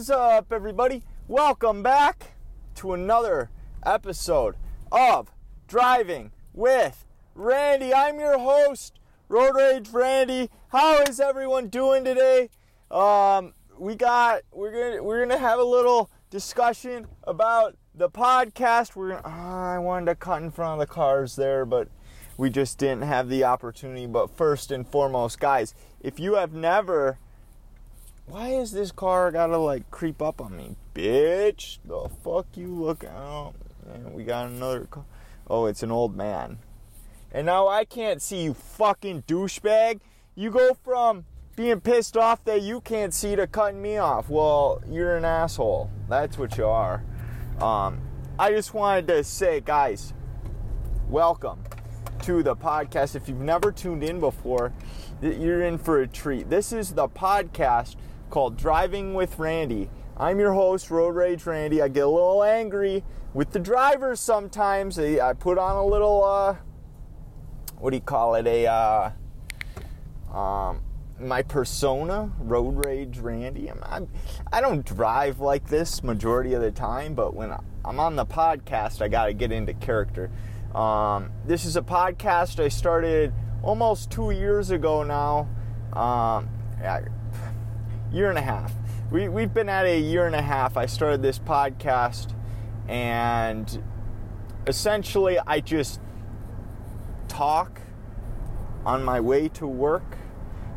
is up, everybody? Welcome back to another episode of Driving with Randy. I'm your host, Road Rage Randy. How is everyone doing today? Um, we got we're gonna we're gonna have a little discussion about the podcast. We're gonna, oh, I wanted to cut in front of the cars there, but we just didn't have the opportunity. But first and foremost, guys, if you have never why is this car gotta like creep up on me? Bitch, the fuck you look out. And we got another car. Oh, it's an old man. And now I can't see you fucking douchebag. You go from being pissed off that you can't see to cutting me off. Well, you're an asshole. That's what you are. Um, I just wanted to say, guys, welcome to the podcast. If you've never tuned in before, you're in for a treat. This is the podcast called Driving with Randy. I'm your host, Road Rage Randy. I get a little angry with the drivers sometimes. I put on a little, uh, what do you call it? A, uh, um, my persona, Road Rage Randy. I'm, I'm, I do not drive like this majority of the time, but when I'm on the podcast, I got to get into character. Um, this is a podcast I started almost two years ago now. Um, year and a half. We, we've been at a year and a half. I started this podcast, and essentially, I just talk on my way to work,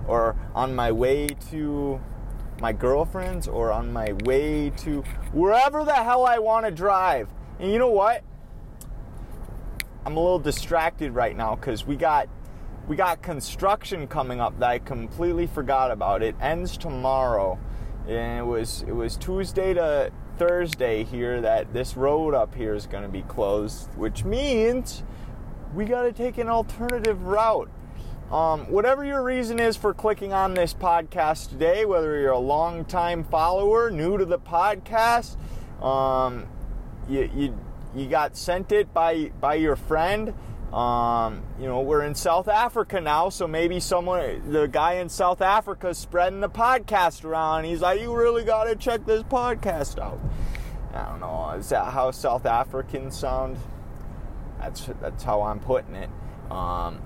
or on my way to my girlfriend's, or on my way to wherever the hell I want to drive. And you know what? I'm a little distracted right now because we got we got construction coming up that I completely forgot about. It ends tomorrow, and it was it was Tuesday to Thursday here that this road up here is going to be closed, which means we got to take an alternative route. Um, whatever your reason is for clicking on this podcast today, whether you're a long-time follower, new to the podcast, um, you, you you got sent it by by your friend um, you know, we're in South Africa now, so maybe someone, the guy in South Africa, is spreading the podcast around. He's like, "You really got to check this podcast out." I don't know. Is that how South Africans sound? That's that's how I'm putting it. Um,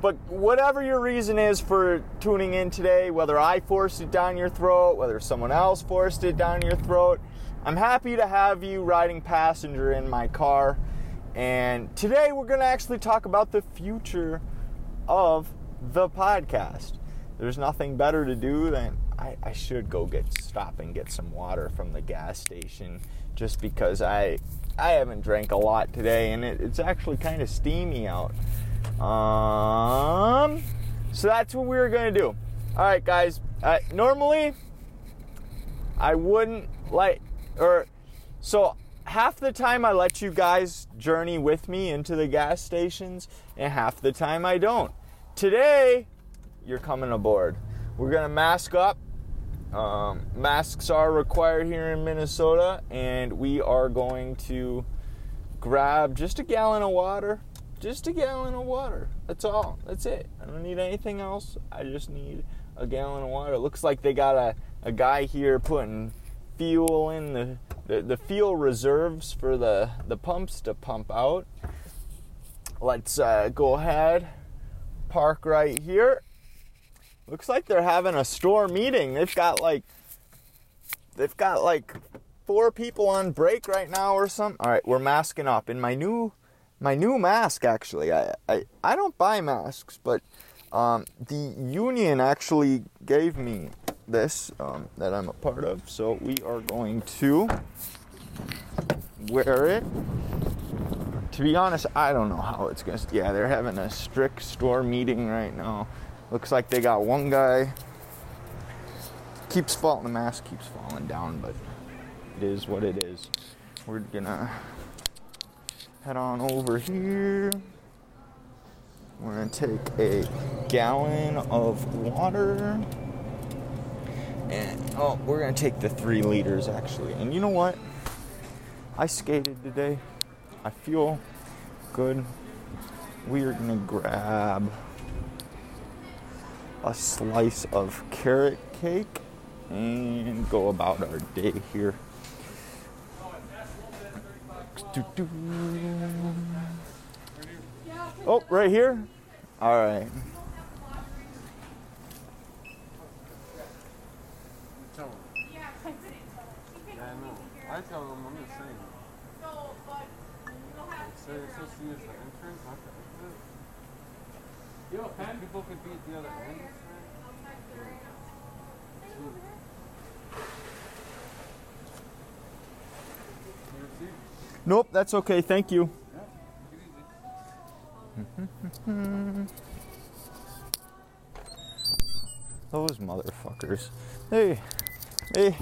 but whatever your reason is for tuning in today, whether I forced it down your throat, whether someone else forced it down your throat, I'm happy to have you riding passenger in my car. And today we're going to actually talk about the future of the podcast. There's nothing better to do than I, I, should go get stop and get some water from the gas station just because I I haven't drank a lot today and it, it's actually kind of steamy out. Um, so that's what we are going to do. All right, guys. Uh, normally, I wouldn't like or so half the time I let you guys journey with me into the gas stations, and half the time I don't. Today, you're coming aboard. We're gonna mask up. Um, masks are required here in Minnesota, and we are going to grab just a gallon of water. Just a gallon of water. That's all. That's it. I don't need anything else. I just need a gallon of water. It looks like they got a, a guy here putting fuel in the the, the fuel reserves for the, the pumps to pump out. Let's uh, go ahead, park right here. Looks like they're having a store meeting. They've got like they've got like four people on break right now or something. All right, we're masking up in my new my new mask actually. I I, I don't buy masks, but um, the union actually gave me this um, that I'm a part of. So we are going to wear it. To be honest, I don't know how it's gonna. Yeah, they're having a strict store meeting right now. Looks like they got one guy. Keeps falling. The mask keeps falling down, but it is what it is. We're gonna head on over here. We're gonna take a gallon of water. And oh, we're gonna take the three liters actually. And you know what? I skated today. I feel good. We are gonna grab a slice of carrot cake and go about our day here. Oh, right here? All right. Tell him. Yeah, I didn't tell him. She picked Yeah, I me know. to I here. tell them, I'm just saying. So, but you'll have to So figure it's out supposed to use the entrance, not the exit. Yo, Pen, People could be at the other end. I'll text her right now. Stay over there. You receive? Nope, that's okay. Thank you. Yeah. Take it easy. Those motherfuckers. They, they,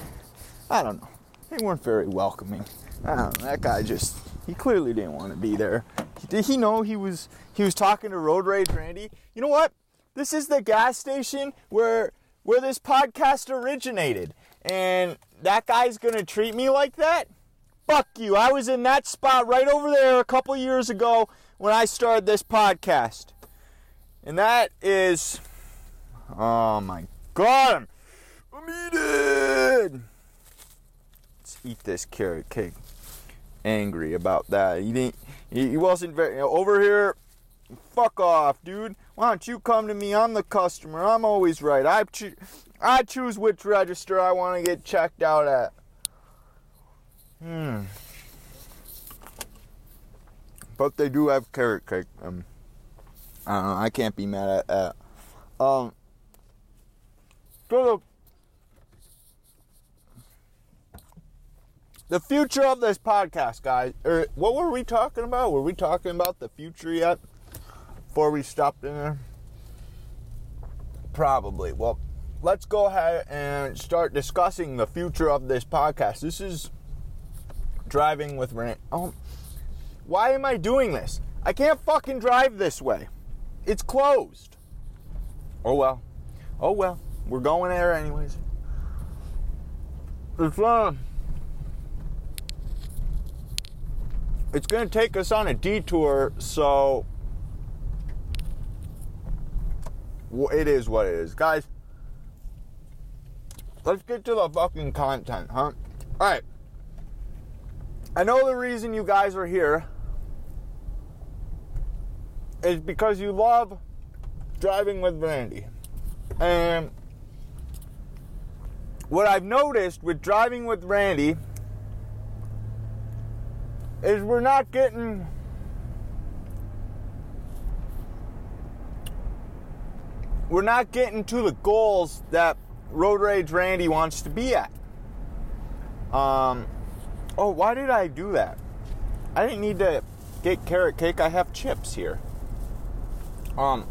I don't know. They weren't very welcoming. Know. That guy just, he clearly didn't want to be there. Did he know he was, he was talking to Road Rage Randy? You know what? This is the gas station where, where this podcast originated. And that guy's gonna treat me like that? Fuck you. I was in that spot right over there a couple years ago when I started this podcast. And that is Oh my god, I'm, I'm eating. Eat this carrot cake. Angry about that. He didn't. He, wasn't very over here. Fuck off, dude. Why don't you come to me? I'm the customer. I'm always right. I choo- I choose which register I want to get checked out at. Hmm. But they do have carrot cake. Um, I don't know. I can't be mad at that. Um. So the, the future of this podcast, guys. Or what were we talking about? Were we talking about the future yet? Before we stopped in there? Probably. Well, let's go ahead and start discussing the future of this podcast. This is driving with Rant. Oh, why am I doing this? I can't fucking drive this way. It's closed. Oh well. Oh well. We're going there anyways. It's uh, it's gonna take us on a detour, so it is what it is, guys. Let's get to the fucking content, huh? All right. I know the reason you guys are here is because you love driving with Randy. And what I've noticed with driving with Randy is we're not getting we're not getting to the goals that Road Rage Randy wants to be at. Um oh why did I do that? I didn't need to get carrot cake, I have chips here. Um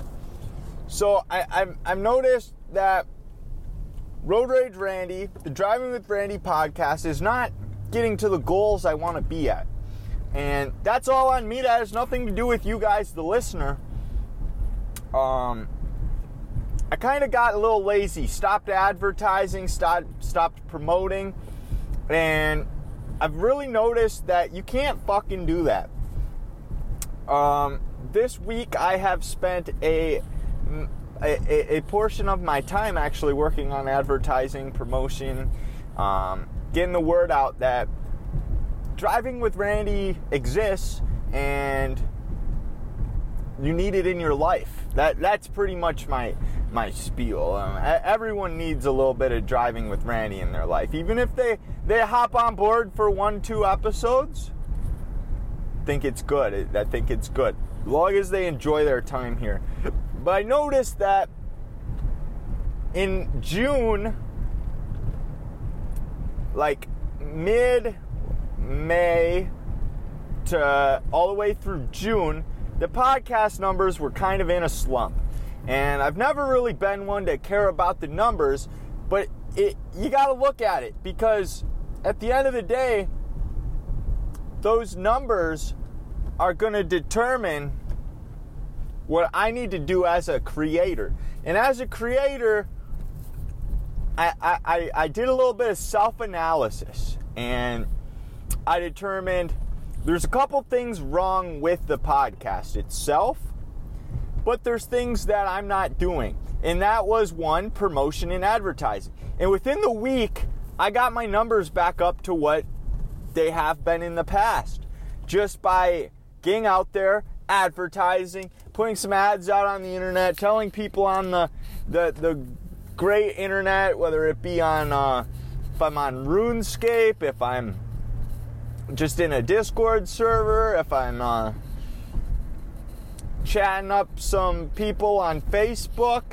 so I, I've, I've noticed that Road Rage Randy, the Driving with Randy podcast, is not getting to the goals I want to be at. And that's all on me. That has nothing to do with you guys, the listener. Um, I kind of got a little lazy, stopped advertising, stopped, stopped promoting, and I've really noticed that you can't fucking do that. Um, this week I have spent a a, a, portion of my time actually working on advertising, promotion, um, getting the word out that driving with Randy exists and you need it in your life. That that's pretty much my my spiel. Um, everyone needs a little bit of driving with Randy in their life, even if they they hop on board for one two episodes. Think it's good. I think it's good, long as they enjoy their time here. But I noticed that in June, like mid May to uh, all the way through June, the podcast numbers were kind of in a slump. And I've never really been one to care about the numbers, but it, you got to look at it because at the end of the day, those numbers are going to determine what I need to do as a creator. And as a creator, I, I, I did a little bit of self analysis and I determined there's a couple things wrong with the podcast itself, but there's things that I'm not doing. And that was one promotion and advertising. And within the week, I got my numbers back up to what they have been in the past just by getting out there, advertising, putting some ads out on the internet, telling people on the the, the great internet, whether it be on uh, if I'm on RuneScape, if I'm just in a Discord server, if I'm uh, chatting up some people on Facebook.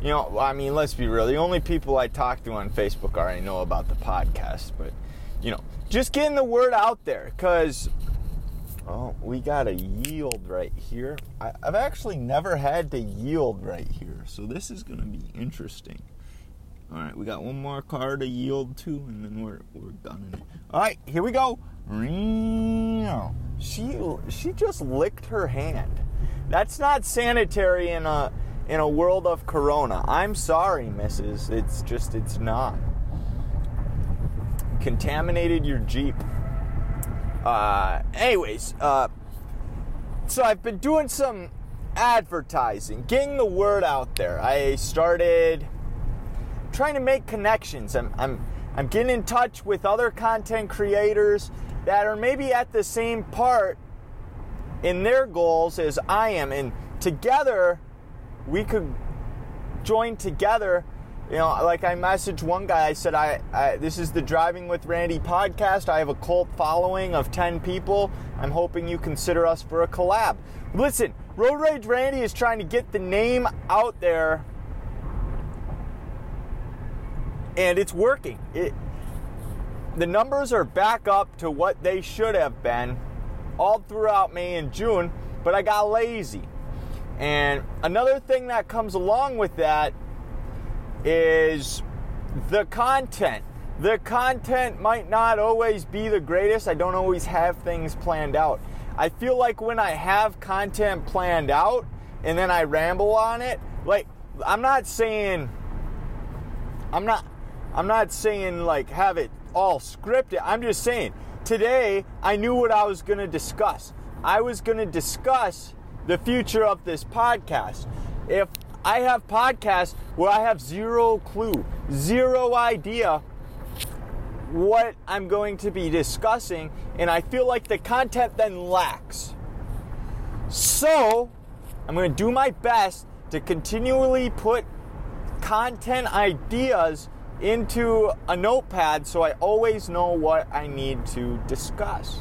You know, I mean, let's be real. The only people I talk to on Facebook already know about the podcast, but you know, just getting the word out there because oh, we got a yield right here. I, I've actually never had to yield right here, so this is going to be interesting. All right, we got one more car to yield to, and then we're we're done. All right, here we go. She she just licked her hand. That's not sanitary in a in a world of corona. I'm sorry, Mrs. It's just it's not. Contaminated your Jeep. Uh, anyways, uh, so I've been doing some advertising, getting the word out there. I started trying to make connections. I'm, I'm, I'm getting in touch with other content creators that are maybe at the same part in their goals as I am. And together, we could join together. You know, like I messaged one guy, I said, I, I this is the Driving with Randy podcast. I have a cult following of 10 people. I'm hoping you consider us for a collab. Listen, Road Rage Randy is trying to get the name out there and it's working. It, the numbers are back up to what they should have been all throughout May and June, but I got lazy. And another thing that comes along with that is the content. The content might not always be the greatest. I don't always have things planned out. I feel like when I have content planned out and then I ramble on it, like I'm not saying I'm not I'm not saying like have it all scripted. I'm just saying today I knew what I was going to discuss. I was going to discuss the future of this podcast. If I have podcasts where I have zero clue, zero idea what I'm going to be discussing, and I feel like the content then lacks. So, I'm going to do my best to continually put content ideas into a notepad so I always know what I need to discuss.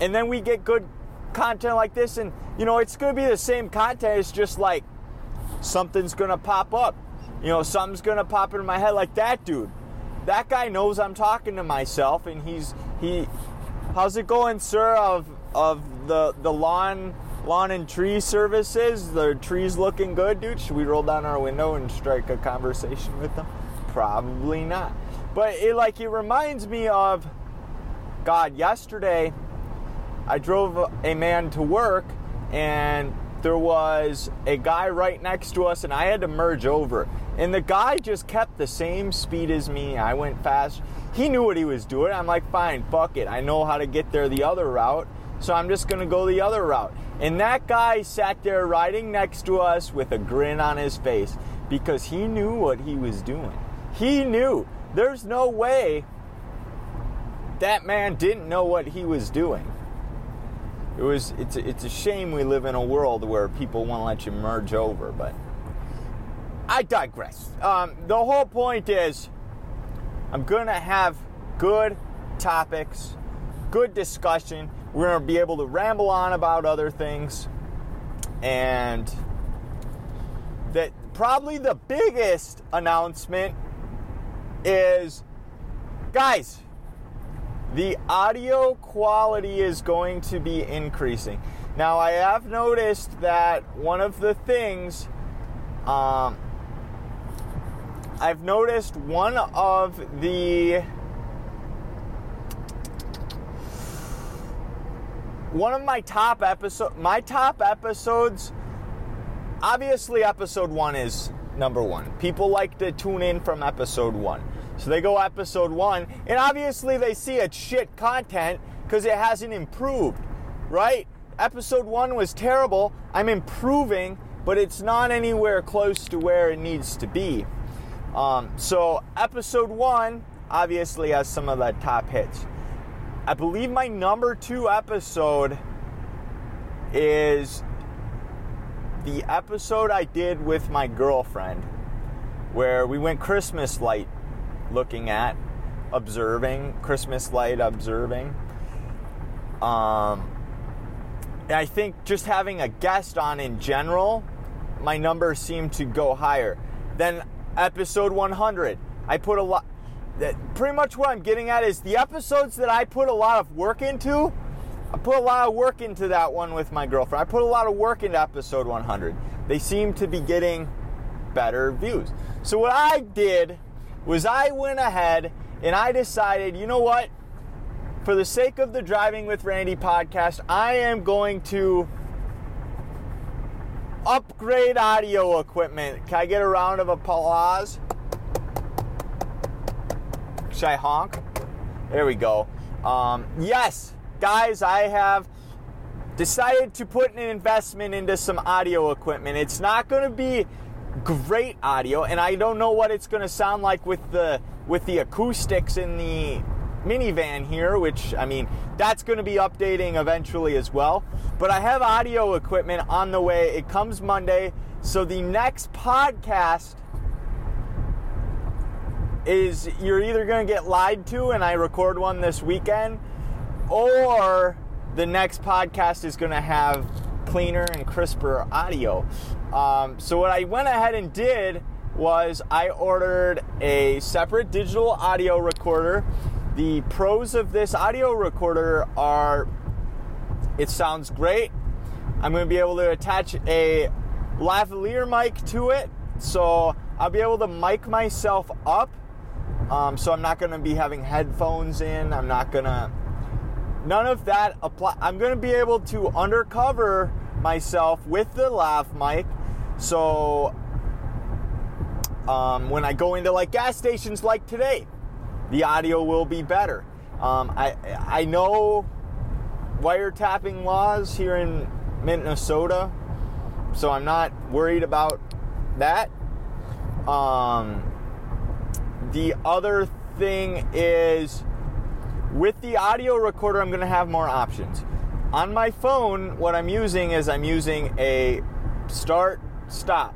And then we get good content like this, and you know, it's to be the same content, it's just like something's to pop up. You know, something's to pop into my head like that dude. That guy knows I'm talking to myself, and he's, he, how's it going, sir, of, of the, the lawn lawn and tree services. The trees looking good, dude. Should we roll down our window and strike a conversation with them? Probably not. But it like it reminds me of God. Yesterday, I drove a man to work, and there was a guy right next to us, and I had to merge over. And the guy just kept the same speed as me. I went fast. He knew what he was doing. I'm like, fine, fuck it. I know how to get there the other route. So I'm just gonna go the other route. And that guy sat there riding next to us with a grin on his face because he knew what he was doing. He knew. There's no way that man didn't know what he was doing. It was it's a, it's a shame we live in a world where people won't let you merge over, but I digress. Um, the whole point is I'm gonna have good topics, good discussion. We're gonna be able to ramble on about other things, and that probably the biggest announcement is guys the audio quality is going to be increasing. Now i have noticed that one of the things um, i've noticed one of the one of my top episode my top episodes obviously episode one is number one. People like to tune in from episode one. So they go episode one, and obviously they see it's shit content because it hasn't improved, right? Episode one was terrible. I'm improving but it's not anywhere close to where it needs to be. Um, so, episode one obviously has some of the top hits. I believe my number two episode is the episode I did with my girlfriend, where we went Christmas light looking at, observing, Christmas light observing. Um, I think just having a guest on in general, my numbers seem to go higher. Then episode 100, I put a lot. That pretty much what I'm getting at is the episodes that I put a lot of work into. I put a lot of work into that one with my girlfriend. I put a lot of work into episode 100. They seem to be getting better views. So what I did was I went ahead and I decided, you know what? For the sake of the Driving with Randy podcast, I am going to upgrade audio equipment. Can I get a round of applause? Should I honk? There we go. Um, yes, guys, I have decided to put an investment into some audio equipment. It's not going to be great audio, and I don't know what it's going to sound like with the with the acoustics in the minivan here, which I mean, that's going to be updating eventually as well. But I have audio equipment on the way. It comes Monday. So the next podcast is you're either going to get lied to and I record one this weekend, or the next podcast is going to have cleaner and crisper audio. Um, so what I went ahead and did was I ordered a separate digital audio recorder. The pros of this audio recorder are it sounds great. I'm going to be able to attach a lavalier mic to it, so I'll be able to mic myself up. Um, so I'm not going to be having headphones in. I'm not going to. None of that apply. I'm going to be able to undercover myself with the lav mic. So um, when I go into like gas stations like today, the audio will be better. Um, I I know wiretapping laws here in Minnesota, so I'm not worried about that. Um, the other thing is with the audio recorder, I'm going to have more options. On my phone, what I'm using is I'm using a start, stop,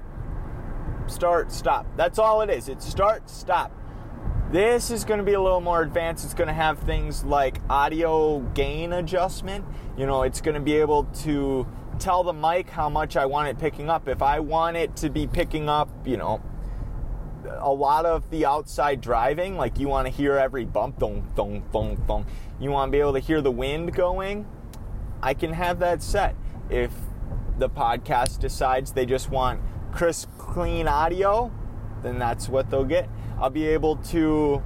start, stop. That's all it is. It's start, stop. This is going to be a little more advanced. It's going to have things like audio gain adjustment. You know, it's going to be able to tell the mic how much I want it picking up. If I want it to be picking up, you know, a lot of the outside driving, like you want to hear every bump, dong, dong, dong, dong. You want to be able to hear the wind going. I can have that set. If the podcast decides they just want crisp, clean audio, then that's what they'll get. I'll be able to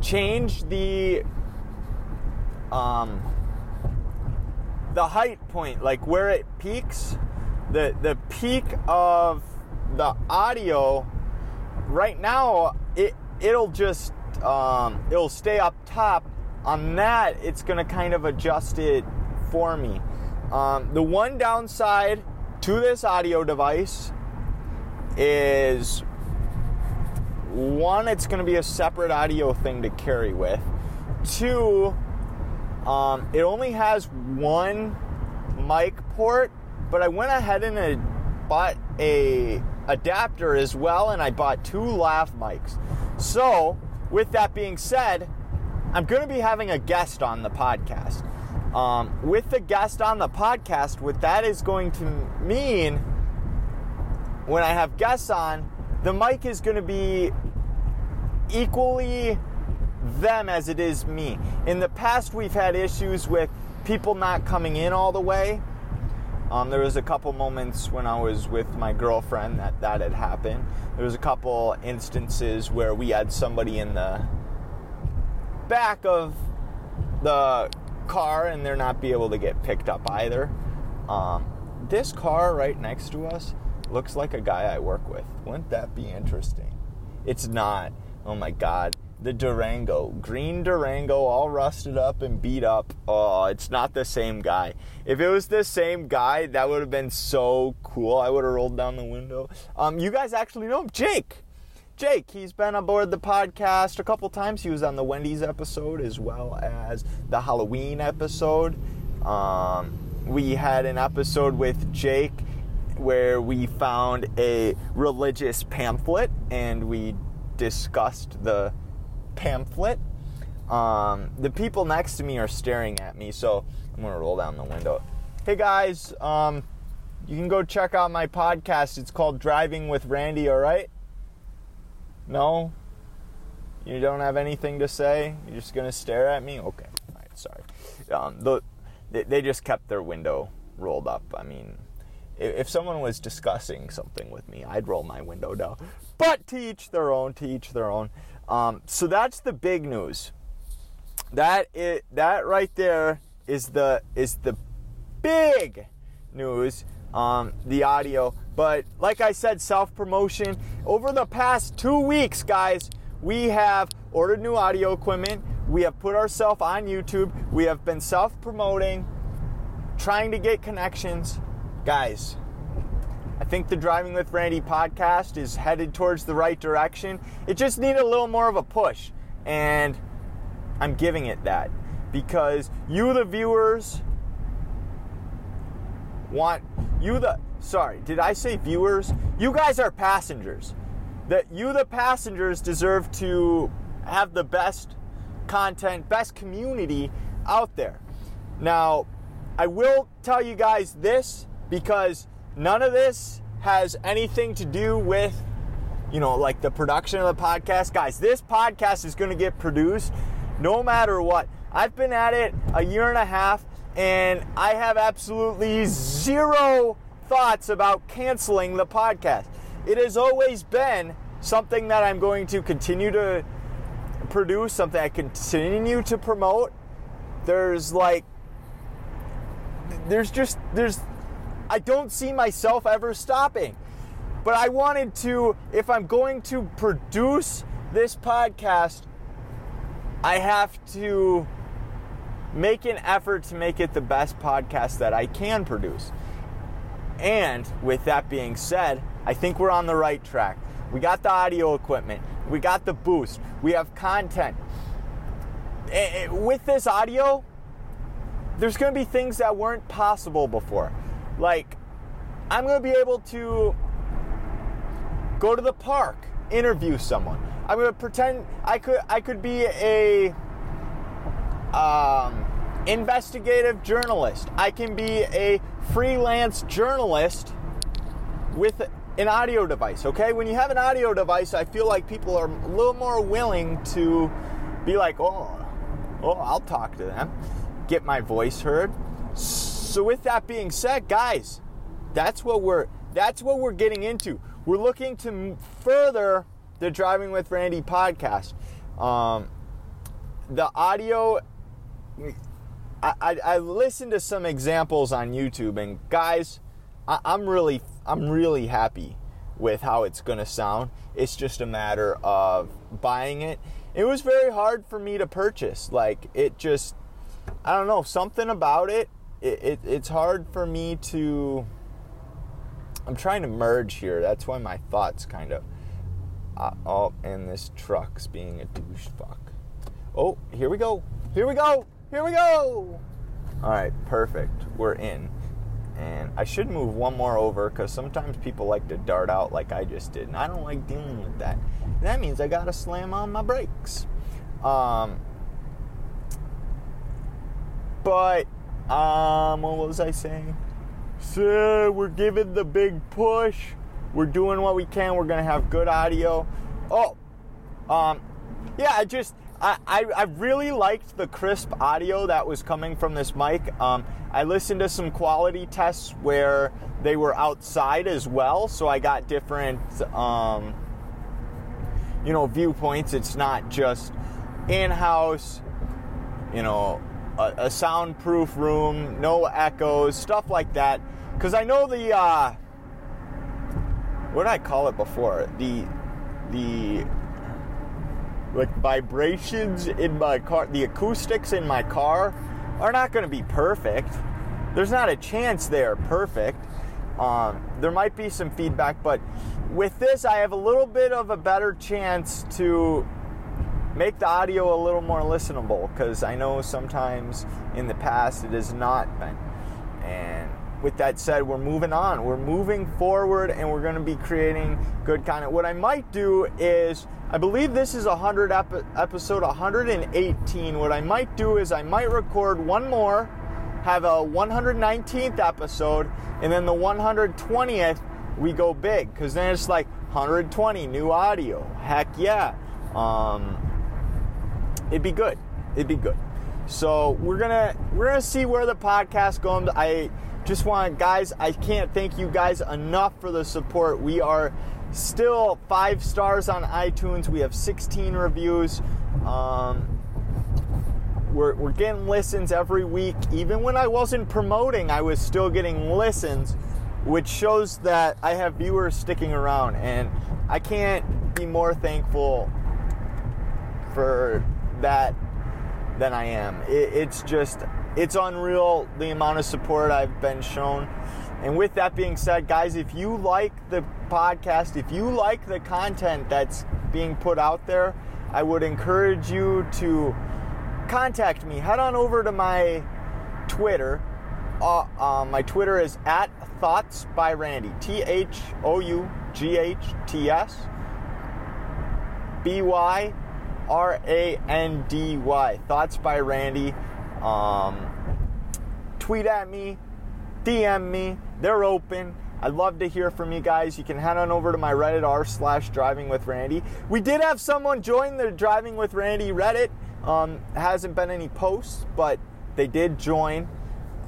change the um, the height point, like where it peaks, the the peak of the audio. Right now, it it'll just um, it'll stay up top. On that, it's gonna kind of adjust it for me. Um, the one downside to this audio device is one, it's going to be a separate audio thing to carry with. Two, um, it only has one mic port, but I went ahead and bought a adapter as well, and I bought two lav mics. So, with that being said, I'm going to be having a guest on the podcast. Um, with the guest on the podcast, what that is going to mean when I have guests on, the mic is going to be equally them as it is me. In the past, we've had issues with people not coming in all the way. Um, there was a couple moments when I was with my girlfriend that that had happened. There was a couple instances where we had somebody in the back of the car and they're not be able to get picked up either. Um, this car right next to us looks like a guy I work with. Wouldn't that be interesting? It's not. Oh my god. The Durango, green Durango, all rusted up and beat up. Oh, it's not the same guy. If it was the same guy, that would have been so cool. I would have rolled down the window. Um, you guys actually know him, Jake. Jake, he's been aboard the podcast a couple times. He was on the Wendy's episode as well as the Halloween episode. Um, we had an episode with Jake where we found a religious pamphlet and we discussed the pamphlet. Um, the people next to me are staring at me, so I'm gonna roll down the window. Hey guys, um, you can go check out my podcast. It's called Driving with Randy. All right? No, you don't have anything to say. You're just gonna stare at me. Okay, all right. Sorry. Um, the, they, they just kept their window rolled up. I mean, if someone was discussing something with me, I'd roll my window down. But to each their own. To each their own. Um, so that's the big news. That it that right there is the is the big news. Um, the audio, but like I said, self promotion. Over the past two weeks, guys, we have ordered new audio equipment. We have put ourselves on YouTube. We have been self promoting, trying to get connections. Guys, I think the Driving with Randy podcast is headed towards the right direction. It just needed a little more of a push, and I'm giving it that because you, the viewers, want you the sorry did i say viewers? You guys are passengers. That you the passengers deserve to have the best content best community out there. Now i will tell you guys this because none of this has anything to do with you know like the production of the podcast guys this podcast is going to get produced no matter what i've been at it a year and a half and I have absolutely zero thoughts about canceling the podcast. It has always been something that I'm going to continue to produce, something I continue to promote. There's like, there's just, there's, I don't see myself ever stopping. But I wanted to, if I'm going to produce this podcast, I have to make an effort to make it the best podcast that I can produce. And with that being said, I think we're on the right track. We got the audio equipment, we got the boost, we have content. Eh, eh, with this audio, there's going to be things that weren't possible before. Like, I'm going to be able to go to the park, interview someone. I'm going to pretend I could I could be a um, investigative journalist. I can be a freelance journalist with an audio device, okay? When you have an audio device, I feel like people are a little more willing to be like, oh, oh, I'll talk to them, get my voice heard. So with that being said, guys, that's what we're that's what we're getting into. We're looking to further the Driving with Randy podcast. Um, the audio I, I, I listened to some examples on YouTube, and guys, I, I'm really I'm really happy with how it's gonna sound. It's just a matter of buying it. It was very hard for me to purchase. Like it just, I don't know, something about it. It, it it's hard for me to. I'm trying to merge here. That's why my thoughts kind of. Uh, oh, and this truck's being a douche fuck. Oh, here we go. Here we go. Here we go. All right, perfect. We're in. And I should move one more over because sometimes people like to dart out like I just did. And I don't like dealing with that. That means I got to slam on my brakes. Um, but, um, what was I saying? So, we're giving the big push. We're doing what we can. We're to have good audio. Oh, um, yeah, I just, I, I, I, really liked the crisp audio that was coming from this mic. Um, I listened to some quality tests where they were outside as well, so I got different, um, you know, viewpoints. It's not just in-house, you know, a, a soundproof room, no echoes, stuff like that. Because I know the, uh, what did I call it before? The, the like vibrations in my car, the acoustics in my car are not going to be perfect. There's not a chance they're perfect. Um, there might be some feedback, but with this, I have a little bit of a better chance to make the audio a little more listenable because I know sometimes in the past it has not been. And with that said, we're moving on. We're moving forward and we're going to be creating good content. What I might do is, I believe this is 100 epi- episode 118. What I might do is I might record one more, have a 119th episode, and then the 120th we go big because then it's like 120 new audio. Heck yeah. Um, it'd be good. It'd be good. So we're gonna we're gonna see where the podcast goes. I just want guys, I can't thank you guys enough for the support. We are still five stars on iTunes. We have 16 reviews. Um, we're, we're getting listens every week. Even when I wasn't promoting, I was still getting listens, which shows that I have viewers sticking around. And I can't be more thankful for that than I am. It, it's just, it's unreal the amount of support I've been shown. And with that being said, guys, if you like the podcast, if you like the content that's being put out there, I would encourage you to contact me. Head on over to my Twitter. Uh, uh, my Twitter is at Thoughts by Randy. T H O U G H T S B Y R A N D Y. Thoughts by Randy. Um, tweet at me, DM me. They're open. I'd love to hear from you guys. You can head on over to my Reddit r slash Driving with Randy. We did have someone join the Driving with Randy Reddit. Um, hasn't been any posts, but they did join.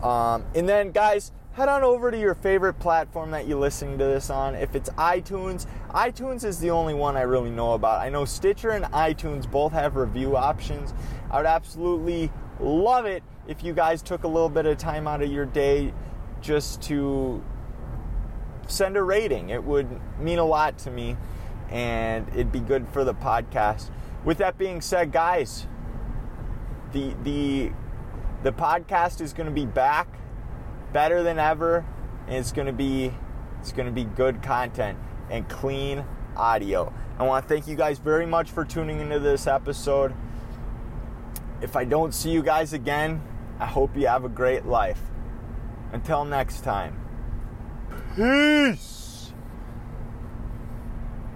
Um, and then, guys, head on over to your favorite platform that you're listening to this on. If it's iTunes, iTunes is the only one I really know about. I know Stitcher and iTunes both have review options. I would absolutely love it if you guys took a little bit of time out of your day just to send a rating. It would mean a lot to me and it'd be good for the podcast. With that being said, guys, the the the podcast is going to be back better than ever and it's going to be it's going to be good content and clean audio. I want to thank you guys very much for tuning into this episode. If I don't see you guys again, I hope you have a great life. Until next time. Peace.